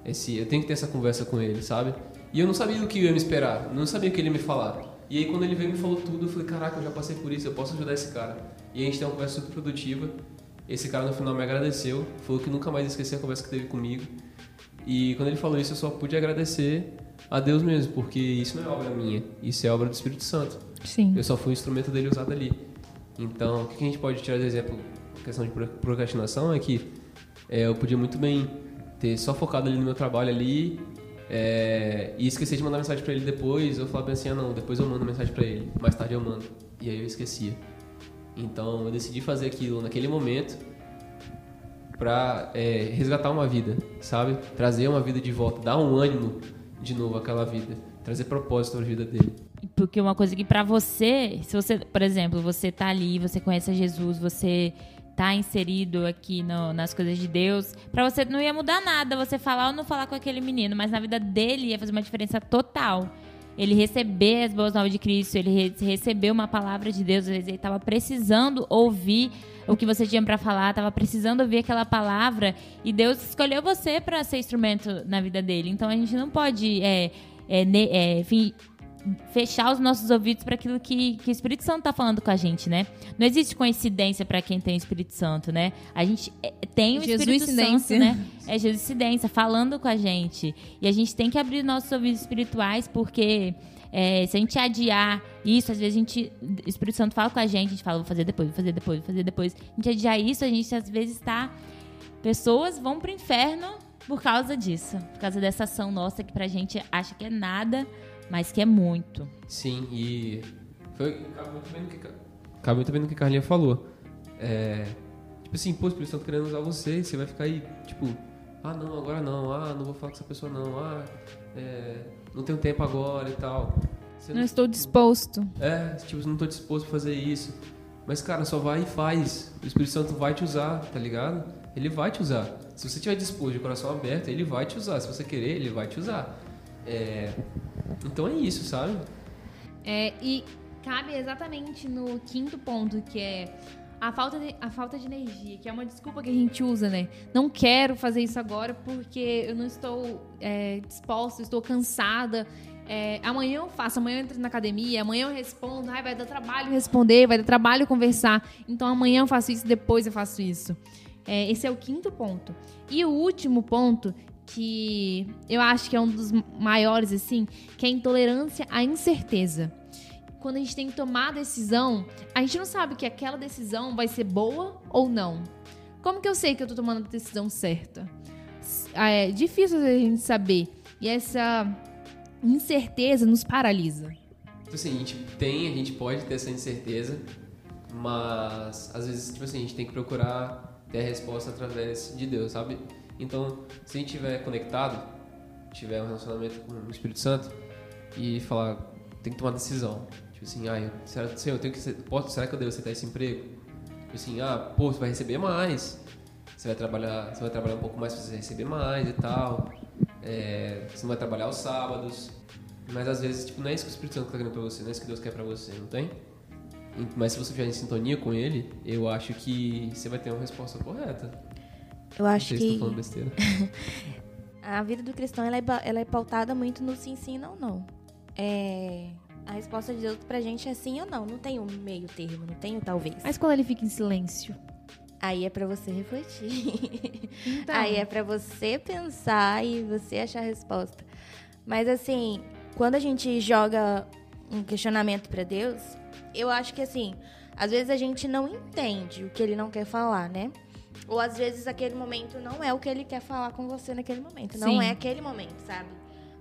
esse. Eu tenho que ter essa conversa com ele, sabe? E eu não sabia o que ia me esperar, não sabia o que ele ia me falar. E aí quando ele veio e me falou tudo, eu falei, caraca, eu já passei por isso, eu posso ajudar esse cara. E a gente tem uma conversa super produtiva. Esse cara no final me agradeceu, falou que nunca mais esqueceu a conversa que teve comigo. E quando ele falou isso, eu só pude agradecer a Deus mesmo, porque isso não é obra minha, isso é obra do Espírito Santo. Sim. Eu só fui o instrumento dele usado ali. Então, o que a gente pode tirar de exemplo questão de procrastinação é que é, eu podia muito bem ter só focado ali no meu trabalho ali é, e esquecer de mandar mensagem para ele depois. Eu falava assim, ah não, depois eu mando mensagem para ele, mais tarde eu mando. E aí eu esquecia. Então eu decidi fazer aquilo naquele momento para é, resgatar uma vida, sabe? Trazer uma vida de volta, dar um ânimo de novo àquela vida, trazer propósito à vida dele. Porque uma coisa que para você, se você, por exemplo, você tá ali, você conhece Jesus, você tá inserido aqui no, nas coisas de Deus, para você não ia mudar nada você falar ou não falar com aquele menino, mas na vida dele ia fazer uma diferença total. Ele receber as boas novas de Cristo, ele re uma palavra de Deus, às vezes ele estava precisando ouvir o que você tinha para falar, estava precisando ouvir aquela palavra e Deus escolheu você para ser instrumento na vida dele. Então a gente não pode é, é, é, enfim, fechar os nossos ouvidos para aquilo que, que o Espírito Santo está falando com a gente, né? Não existe coincidência para quem tem o Espírito Santo, né? A gente é, tem o Espírito Santo, né? É Jesuicidência falando com a gente. E a gente tem que abrir nossos ouvidos espirituais porque é, se a gente adiar isso, às vezes a gente. O Espírito Santo fala com a gente, a gente fala, vou fazer depois, vou fazer depois, vou fazer depois. A gente adiar isso, a gente às vezes está. Pessoas vão pro inferno por causa disso. Por causa dessa ação nossa que pra gente acha que é nada mas que é muito. Sim, e foi, cabe muito bem no que, cabe muito bem no que a Carlinha falou. É, tipo assim, pô, polícias estão querendo usar você, você vai ficar aí, tipo, ah não, agora não, ah, não vou falar com essa pessoa não, ah, é, não tenho tempo agora e tal. Você não, não estou disposto. É, tipo, não estou disposto a fazer isso. Mas, cara, só vai e faz. O Espírito Santo vai te usar, tá ligado? Ele vai te usar. Se você estiver disposto, de coração aberto, ele vai te usar. Se você querer, ele vai te usar. É, então é isso, sabe? É, e cabe exatamente no quinto ponto, que é a falta, de, a falta de energia, que é uma desculpa que a gente usa, né? Não quero fazer isso agora porque eu não estou é, disposta, estou cansada. É, amanhã eu faço, amanhã eu entro na academia, amanhã eu respondo, ai, vai dar trabalho responder, vai dar trabalho conversar. Então amanhã eu faço isso, depois eu faço isso. É, esse é o quinto ponto. E o último ponto, que eu acho que é um dos maiores, assim, que é a intolerância à incerteza. quando a gente tem que tomar a decisão, a gente não sabe que aquela decisão vai ser boa ou não. Como que eu sei que eu tô tomando a decisão certa? Ah, É difícil a gente saber. E essa incerteza nos paralisa. Tipo assim, a gente tem, a gente pode ter essa incerteza, mas às vezes, tipo assim, a gente tem que procurar ter a resposta através de Deus, sabe? Então, se a gente estiver conectado, tiver um relacionamento com o Espírito Santo e falar, tem que tomar decisão. Tipo assim, ah, eu, será, eu tenho que, posso, será que eu devo aceitar esse emprego? Tipo assim, ah, pô, você vai receber mais. Você vai trabalhar, você vai trabalhar um pouco mais pra você receber mais e tal. É, você não vai trabalhar aos sábados. Mas às vezes, tipo, não é isso que o Espírito Santo tá querendo pra você, não é isso que Deus quer pra você, não tem? Mas se você estiver em sintonia com ele, eu acho que você vai ter uma resposta correta. Eu acho que falando besteira. (laughs) a vida do cristão ela é, ela é pautada muito no sim, sim, não, não. É, a resposta de Deus pra gente é sim ou não. Não tem um meio termo, não tem o talvez. Mas quando ele fica em silêncio? Aí é pra você refletir. Então, Aí é pra você pensar e você achar a resposta. Mas assim, quando a gente joga um questionamento pra Deus, eu acho que assim, às vezes a gente não entende o que ele não quer falar, né? Ou às vezes aquele momento não é o que ele quer falar com você naquele momento. Não Sim. é aquele momento, sabe?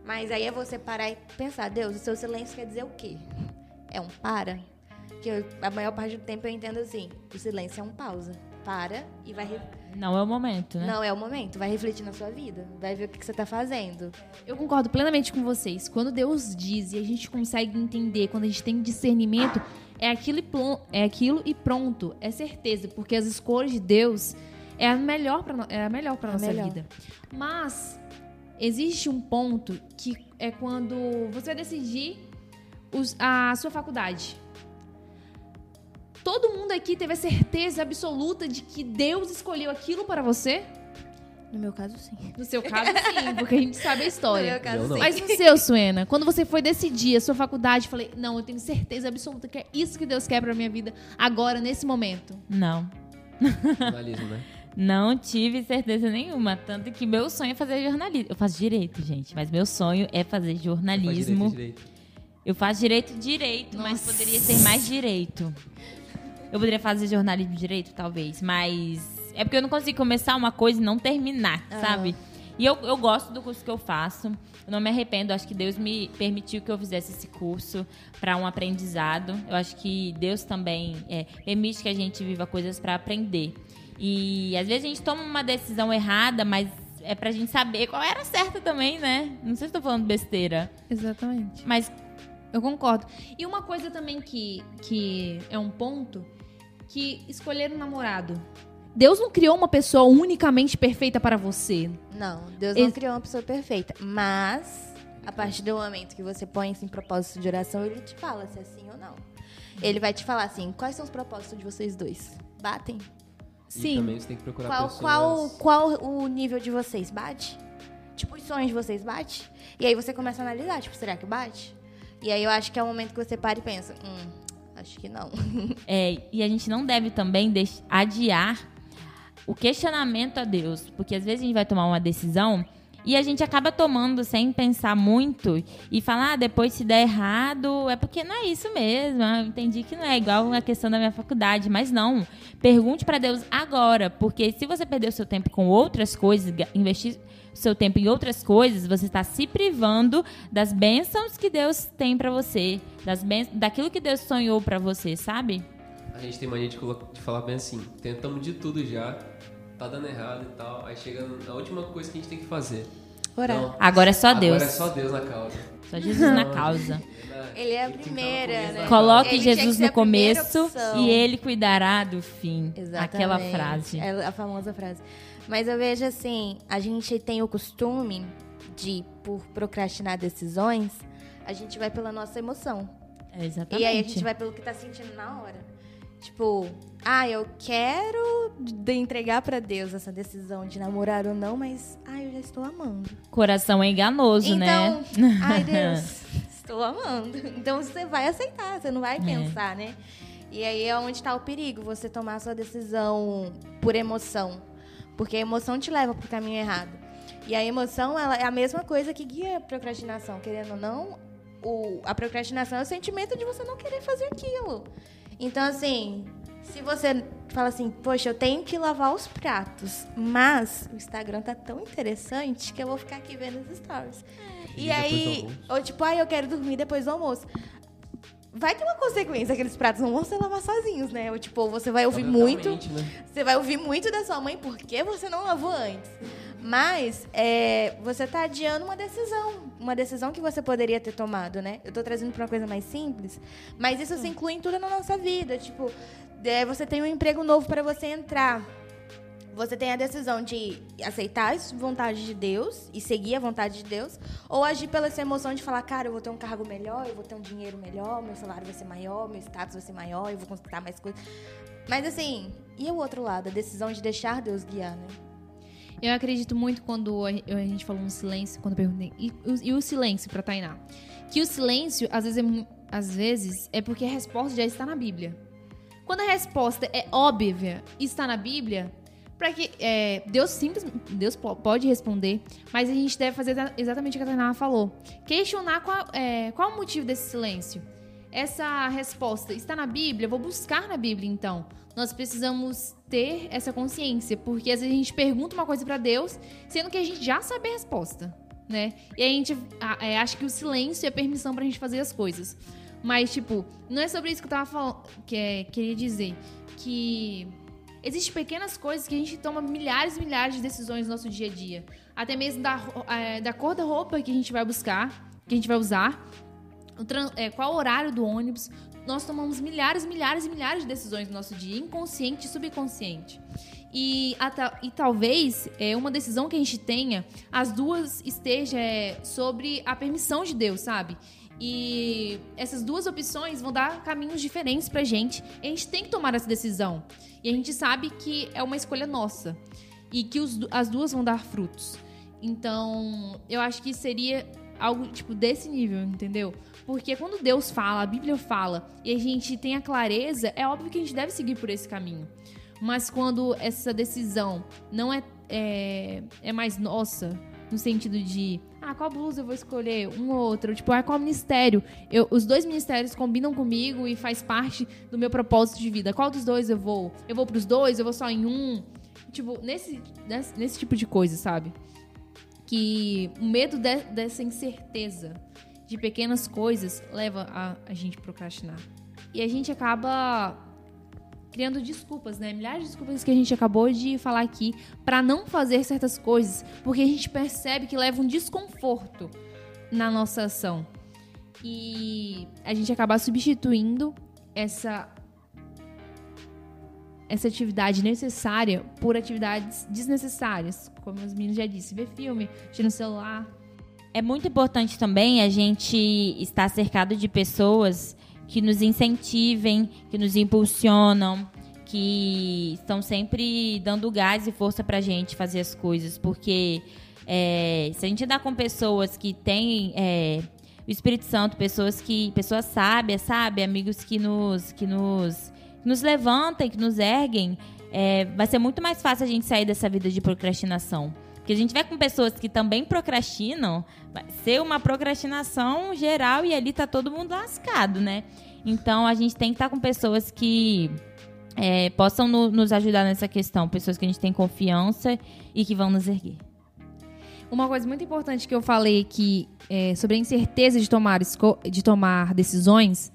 Mas aí é você parar e pensar, Deus, o seu silêncio quer dizer o quê? É um para? Que eu- a maior parte do tempo eu entendo assim, o silêncio é um pausa. Para e vai re- Não é o momento, né? não é o momento. Vai refletir na sua vida. Vai ver o que, que você tá fazendo. Eu concordo plenamente com vocês. Quando Deus diz e a gente consegue entender, quando a gente tem discernimento, é aquilo e, plon- é aquilo e pronto. É certeza, porque as escolhas de Deus é a melhor para é a melhor para É nossa melhor. vida. Mas existe um ponto que é quando você vai decidir os- a sua faculdade. Todo mundo aqui teve a certeza absoluta de que Deus escolheu aquilo para você? No meu caso, sim. No seu caso, sim, porque a gente sabe a (laughs) história. No meu caso, sim. Mas no seu, Suena, quando você foi decidir a sua faculdade, eu falei, não, eu tenho certeza absoluta que é isso que Deus quer pra minha vida agora, nesse momento. Não. Jornalismo, né? (laughs) Não tive certeza nenhuma. Tanto que meu sonho é fazer jornalismo. Eu faço direito, gente, mas meu sonho é fazer Faz jornalismo. direito, direito. Eu faço direito direito, mas Nossa. poderia ser mais direito. Eu poderia fazer jornalismo direito, talvez, mas é porque eu não consigo começar uma coisa e não terminar, sabe? E eu, eu gosto do curso que eu faço. Eu não me arrependo. Acho que Deus me permitiu que eu fizesse esse curso para um aprendizado. Eu acho que Deus também é, permite que a gente viva coisas para aprender. E às vezes a gente toma uma decisão errada, mas é pra gente saber qual era a certa também, né? Não sei se tô falando besteira. Exatamente. Mas Eu concordo. E uma coisa também que, que é um ponto, que escolher um namorado. Deus não criou uma pessoa unicamente perfeita para você. Não, Deus não Ex- criou uma pessoa perfeita. Mas, a partir do momento que você põe isso em propósito de oração, ele te fala se é sim ou não. Ele vai te falar assim, quais são os propósitos de vocês dois? Batem? E Sim. também você tem que procurar Qual, pessoas... qual, qual o nível de vocês? Bate? Tipo, os sonhos de vocês bate? E aí você começa a analisar, tipo, será que bate? E aí eu acho que é o momento que você para e pensa, hum, acho que não. (laughs) É, e a gente não deve também adiar o questionamento a Deus, porque às vezes a gente vai tomar uma decisão e a gente acaba tomando sem pensar muito e falar, ah, depois se der errado, é porque não é isso mesmo. ah, Eu entendi que não é igual a questão da minha faculdade, mas não. Pergunte para Deus agora, porque se você perder o seu tempo com outras coisas, investir seu tempo em outras coisas, você está se privando das bênçãos que Deus tem para você, das daquilo que Deus sonhou para você, sabe? A gente tem mania de, de falar bem assim, tentamos de tudo já, tá dando errado e tal, aí chega na última coisa que a gente tem que fazer. Orar. Não, Agora é só Deus. Agora é só Deus na causa. Só Jesus na causa. Ele é a Ele tem que primeira, né? Coloque Ele Jesus no a começo e ele cuidará do fim. Exatamente. Aquela frase. É a famosa frase. Mas eu vejo assim, a gente tem o costume de, por procrastinar decisões, a gente vai pela nossa emoção. É, exatamente. E aí a gente vai pelo que tá sentindo na hora. Tipo, ah, eu quero de- entregar pra Deus essa decisão de namorar ou não, mas ah, eu já estou amando. Coração é enganoso, né? então, (laughs) ai Deus, estou amando. Então você vai aceitar, você não vai pensar, né? E aí é onde tá o perigo, você tomar sua decisão por emoção. Porque a emoção te leva pro caminho errado. E a emoção, ela é a mesma coisa que guia a procrastinação. Querendo ou não, o, a procrastinação é o sentimento de você não querer fazer aquilo. Então, assim, se você fala assim, poxa, eu tenho que lavar os pratos, mas o Instagram tá tão interessante que eu vou ficar aqui vendo os stories. e E do aí, ou tipo, ah, eu quero dormir depois do almoço. Vai ter uma consequência, aqueles pratos não vão ser lavar sozinhos, né? Ou tipo, você vai ouvir muito. Né? Você vai ouvir muito da sua mãe porque você não lavou antes. Mas é, você tá adiando uma decisão. Uma decisão que você poderia ter tomado, né? Eu tô trazendo pra uma coisa mais simples. Mas isso se inclui em tudo na nossa vida. Tipo, é, você tem um emprego novo para você entrar. Você tem a decisão de aceitar a vontade de Deus e seguir a vontade de Deus, ou agir pela sua emoção de falar, cara, eu vou ter um cargo melhor, eu vou ter um dinheiro melhor, meu salário vai ser maior, meu status vai ser maior, eu vou conquistar mais coisas. Mas assim, e o outro lado, a decisão de deixar Deus guiar, né? Eu acredito muito quando a gente falou um silêncio, quando eu perguntei. E, e o silêncio pra Tainá? Que o silêncio, às vezes, é, às vezes, é porque a resposta já está na Bíblia. Quando a resposta é óbvia e está na Bíblia, para que é, Deus simples, Deus po- pode responder, mas a gente deve fazer exa- exatamente o que a Tainá falou. Questionar qual, é, qual o motivo desse silêncio. Essa resposta está na Bíblia, vou buscar na Bíblia então. Nós precisamos ter essa consciência, porque às vezes a gente pergunta uma coisa para Deus, sendo que a gente já sabe a resposta, né? E a gente a- é, acha que o silêncio é permissão pra gente fazer as coisas. Mas, tipo, não é sobre isso que eu tava falando, que é, queria dizer. Que existem pequenas coisas que a gente toma milhares e milhares de decisões no nosso dia a dia. Até mesmo da, é, da cor da roupa que a gente vai buscar, que a gente vai usar, o tran- é, qual horário do ônibus. Nós tomamos milhares, milhares e milhares de decisões no nosso dia, inconsciente e subconsciente. E, a ta- e talvez é, uma decisão que a gente tenha, as duas estejam é, sobre a permissão de Deus, sabe? E essas duas opções vão dar caminhos diferentes pra gente. E a gente tem que tomar essa decisão. E a gente sabe que é uma escolha nossa. E que os as duas vão dar frutos. Então, eu acho que seria algo tipo desse nível, entendeu? Porque quando Deus fala, a Bíblia fala, e a gente tem a clareza, é óbvio que a gente deve seguir por esse caminho. Mas quando essa decisão não é, é, é mais nossa, no sentido de, ah, qual blusa eu vou escolher? Um ou outro. Tipo, ah, qual ministério? Eu, os dois ministérios combinam comigo e faz parte do meu propósito de vida. Qual dos dois eu vou? Eu vou pros dois? Eu vou só em um? Tipo, nesse, nesse, nesse tipo de coisa, sabe? Que o medo de- dessa incerteza de pequenas coisas leva a, a gente procrastinar. E a gente acaba criando desculpas, né? Milhares de desculpas que a gente acabou de falar aqui para não fazer certas coisas, porque a gente percebe que leva um desconforto na nossa ação. E a gente acaba substituindo essa essa atividade necessária por atividades desnecessárias, como os meninos já disse, ver filme, mexer no celular. É muito importante também a gente estar cercado de pessoas que nos incentivem, que nos impulsionam, que estão sempre dando gás e força pra gente fazer as coisas. Porque é, se a gente andar com pessoas que têm é, o Espírito Santo, pessoas que. pessoas sábias, sabe? Amigos que nos. que nos, que nos levantam, que nos erguem, é, vai ser muito mais fácil a gente sair dessa vida de procrastinação. Porque a gente vai com pessoas que também procrastinam, vai ser uma procrastinação geral e ali tá todo mundo lascado, né? Então a gente tem que estar com pessoas que é, possam no- nos ajudar nessa questão, pessoas que a gente tem confiança e que vão nos erguer. Uma coisa muito importante que eu falei aqui é, sobre a incerteza de tomar, de tomar decisões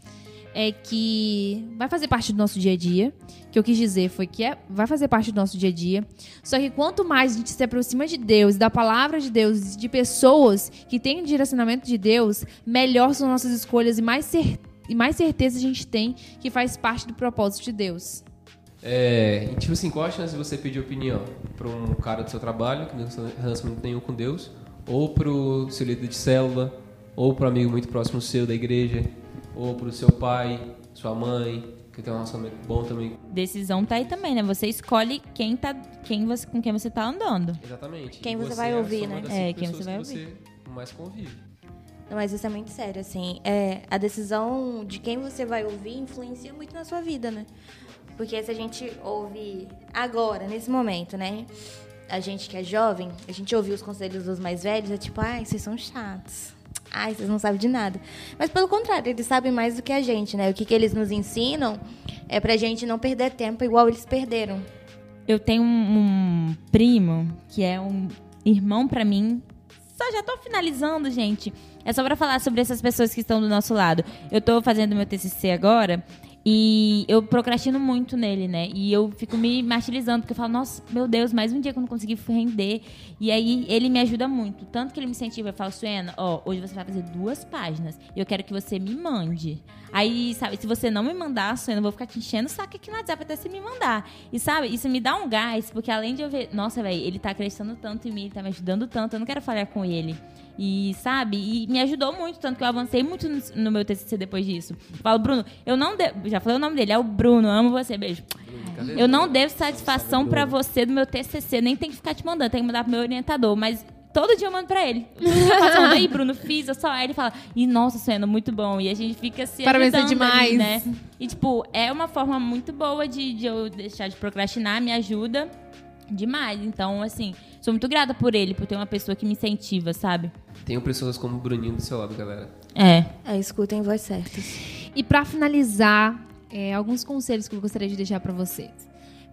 é que vai fazer parte do nosso dia a dia. O que eu quis dizer foi que é, vai fazer parte do nosso dia a dia. Só que quanto mais a gente se aproxima de Deus, da palavra de Deus, de pessoas que têm o direcionamento de Deus, melhor são nossas escolhas e mais, cer e mais certeza a gente tem que faz parte do propósito de Deus. É, e, tipo assim, qual a chance de você pedir opinião para um cara do seu trabalho, que não tem relacionamento nenhum com Deus, ou pro seu líder de célula, ou pro amigo muito próximo seu da igreja, ou pro seu pai, sua mãe, que tem um relacionamento bom também. Decisão tá aí também, né? Você escolhe quem tá, quem você, com quem você tá andando. Exatamente. Quem você é vai a ouvir, né? É, quem você vai que você mais convive. Não, mas isso é muito sério, assim. É, a decisão de quem você vai ouvir influencia muito na sua vida, né? Porque se a gente ouve agora, nesse momento, né? A gente que é jovem, a gente ouvir os conselhos dos mais velhos, é tipo, ai, vocês são chatos. Ai, vocês não sabem de nada. Mas pelo contrário, eles sabem mais do que a gente, né? O que, que eles nos ensinam é pra gente não perder tempo igual eles perderam. Eu tenho um, um primo que é um irmão pra mim. Só já tô finalizando, gente. É só pra falar sobre essas pessoas que estão do nosso lado. Eu tô fazendo meu TCC agora e eu procrastino muito nele, né? E eu fico me martirizando, porque eu falo, nossa, meu Deus, mais um dia que eu não consegui render. E aí ele me ajuda muito. Tanto que ele me incentiva, eu falo, Suena, ó, hoje você vai fazer duas páginas. E eu quero que você me mande. Aí, sabe, se você não me mandar, Suena, eu vou ficar te enchendo o saco aqui no WhatsApp até você me mandar. E sabe, isso me dá um gás, porque além de eu ver, nossa, velho, ele tá acreditando tanto em mim, ele tá me ajudando tanto, eu não quero falhar com ele. E, sabe, e me ajudou muito, tanto que eu avancei muito no, no meu TCC depois disso. Eu falo, Bruno, eu não devo, já falei o nome dele, é o Bruno, amo você, beijo. Eu não devo satisfação pra você do meu TCC, nem tem que ficar te mandando, tem que mandar pro meu orientador, mas todo dia eu mando pra ele. Manda aí, Bruno, fiz, eu só. Aí ele fala, e nossa, sendo muito bom. E a gente fica se Parabéns, é ajudando ali, demais. né? E, tipo, é uma forma muito boa de, de eu deixar de procrastinar, me ajuda demais. Então, assim, sou muito grata por ele, por ter uma pessoa que me incentiva, sabe? Tenham pessoas como o Bruninho do seu lado, galera. É. É, escutem voz certas. E pra finalizar, é, alguns conselhos que eu gostaria de deixar pra vocês.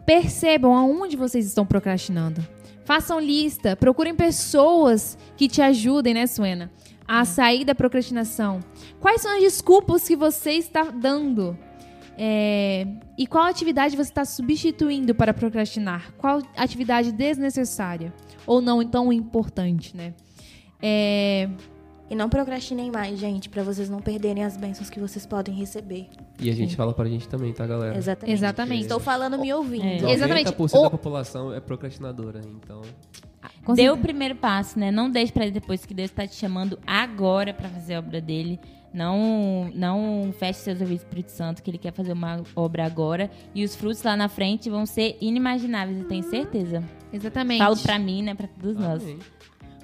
Percebam aonde vocês estão procrastinando. Façam lista, procurem pessoas que te ajudem, né, Suena, a sair da procrastinação. Quais são as desculpas que você está dando? É, e qual atividade você está substituindo para procrastinar? Qual atividade desnecessária? Ou não tão importante, né? É, E não procrastinem mais, gente, pra vocês não perderem as bênçãos que vocês podem receber. E a gente fala pra gente também, tá, galera? Exatamente. Exatamente. Estou falando me ouvindo. É. Exatamente. 90% O- da população é procrastinadora, então... com Dê o primeiro passo, né? Não deixe pra depois que Deus tá te chamando agora pra fazer a obra dele. Não, não feche seus ouvidos pro Espírito Santo, que ele quer fazer uma obra agora. E os frutos lá na frente vão ser inimagináveis, eu tenho certeza. Exatamente. Falo pra mim, né? Pra todos nós. Amém.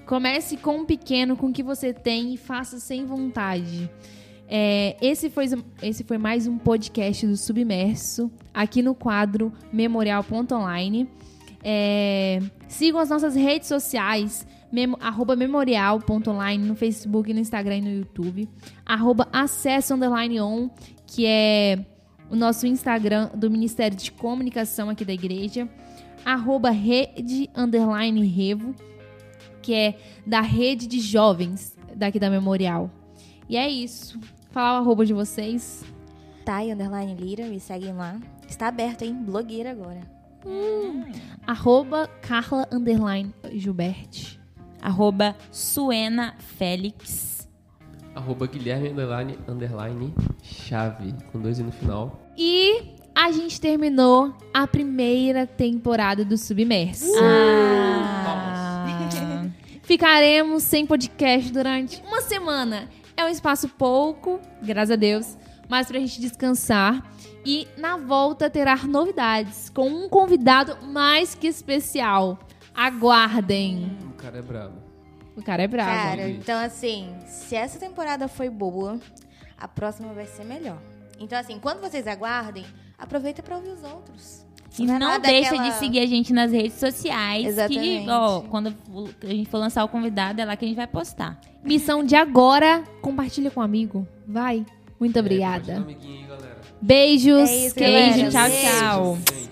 Comece com o pequeno, com o que você tem e faça sem vontade. É, esse, foi, esse foi mais um podcast do Submerso, aqui no quadro memorial.online. É, sigam as nossas redes sociais, memo, arroba memorial.online no Facebook, no Instagram e no YouTube. Arroba acesso underline on, que é o nosso Instagram do Ministério de Comunicação aqui da igreja. Arroba rede underline revo que é da rede de jovens daqui da Memorial. E é isso. Falar o arroba de vocês. Thay, underline Lira, me seguem lá. Está aberto, hein? Blogueira agora. Arroba Carla underline Gilbert. Arroba Suena Félix. Arroba Guilherme underline, underline chave, com dois i no final. E a gente terminou a primeira temporada do Submerso. Ah. (laughs) Ficaremos sem podcast durante uma semana. É um espaço pouco, graças a Deus, mas pra gente descansar. E na volta terá novidades com um convidado mais que especial. Aguardem. O cara é brabo. O cara é bravo. Cara, então assim, se essa temporada foi boa, a próxima vai ser melhor. Então assim, quando vocês aguardem, aproveita pra ouvir os outros. E é não deixa aquela- de seguir a gente nas redes sociais. Exatamente. Que, ó, quando a gente for lançar o convidado, é lá que a gente vai postar. Missão de agora, compartilha com um amigo. Vai. Muito É, obrigada. galera. Beijos. É isso, queijo. galera. Tchau, Beijo. tchau. Beijo.